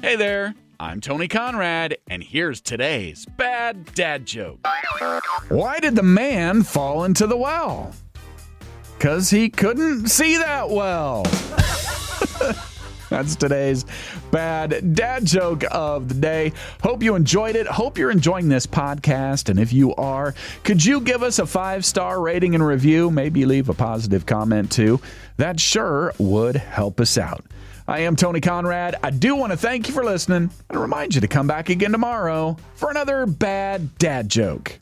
Hey there, I'm Tony Conrad, and here's today's bad dad joke. Why did the man fall into the well? Because he couldn't see that well. That's today's bad dad joke of the day. Hope you enjoyed it. Hope you're enjoying this podcast. And if you are, could you give us a five star rating and review? Maybe leave a positive comment too. That sure would help us out. I am Tony Conrad. I do want to thank you for listening and remind you to come back again tomorrow for another bad dad joke.